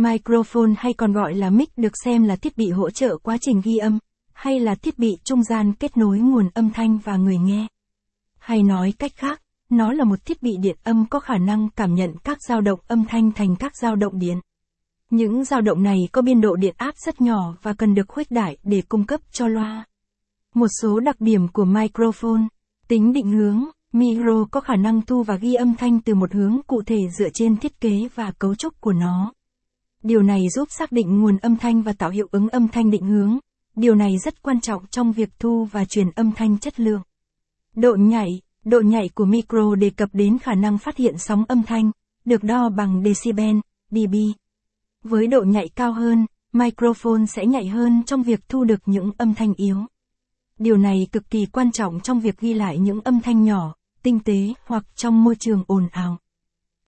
Microphone hay còn gọi là mic được xem là thiết bị hỗ trợ quá trình ghi âm, hay là thiết bị trung gian kết nối nguồn âm thanh và người nghe. Hay nói cách khác, nó là một thiết bị điện âm có khả năng cảm nhận các dao động âm thanh thành các dao động điện. Những dao động này có biên độ điện áp rất nhỏ và cần được khuếch đại để cung cấp cho loa. Một số đặc điểm của microphone, tính định hướng, micro có khả năng thu và ghi âm thanh từ một hướng cụ thể dựa trên thiết kế và cấu trúc của nó. Điều này giúp xác định nguồn âm thanh và tạo hiệu ứng âm thanh định hướng. Điều này rất quan trọng trong việc thu và truyền âm thanh chất lượng. Độ nhạy, độ nhạy của micro đề cập đến khả năng phát hiện sóng âm thanh, được đo bằng decibel, dB. Với độ nhạy cao hơn, microphone sẽ nhạy hơn trong việc thu được những âm thanh yếu. Điều này cực kỳ quan trọng trong việc ghi lại những âm thanh nhỏ, tinh tế hoặc trong môi trường ồn ào.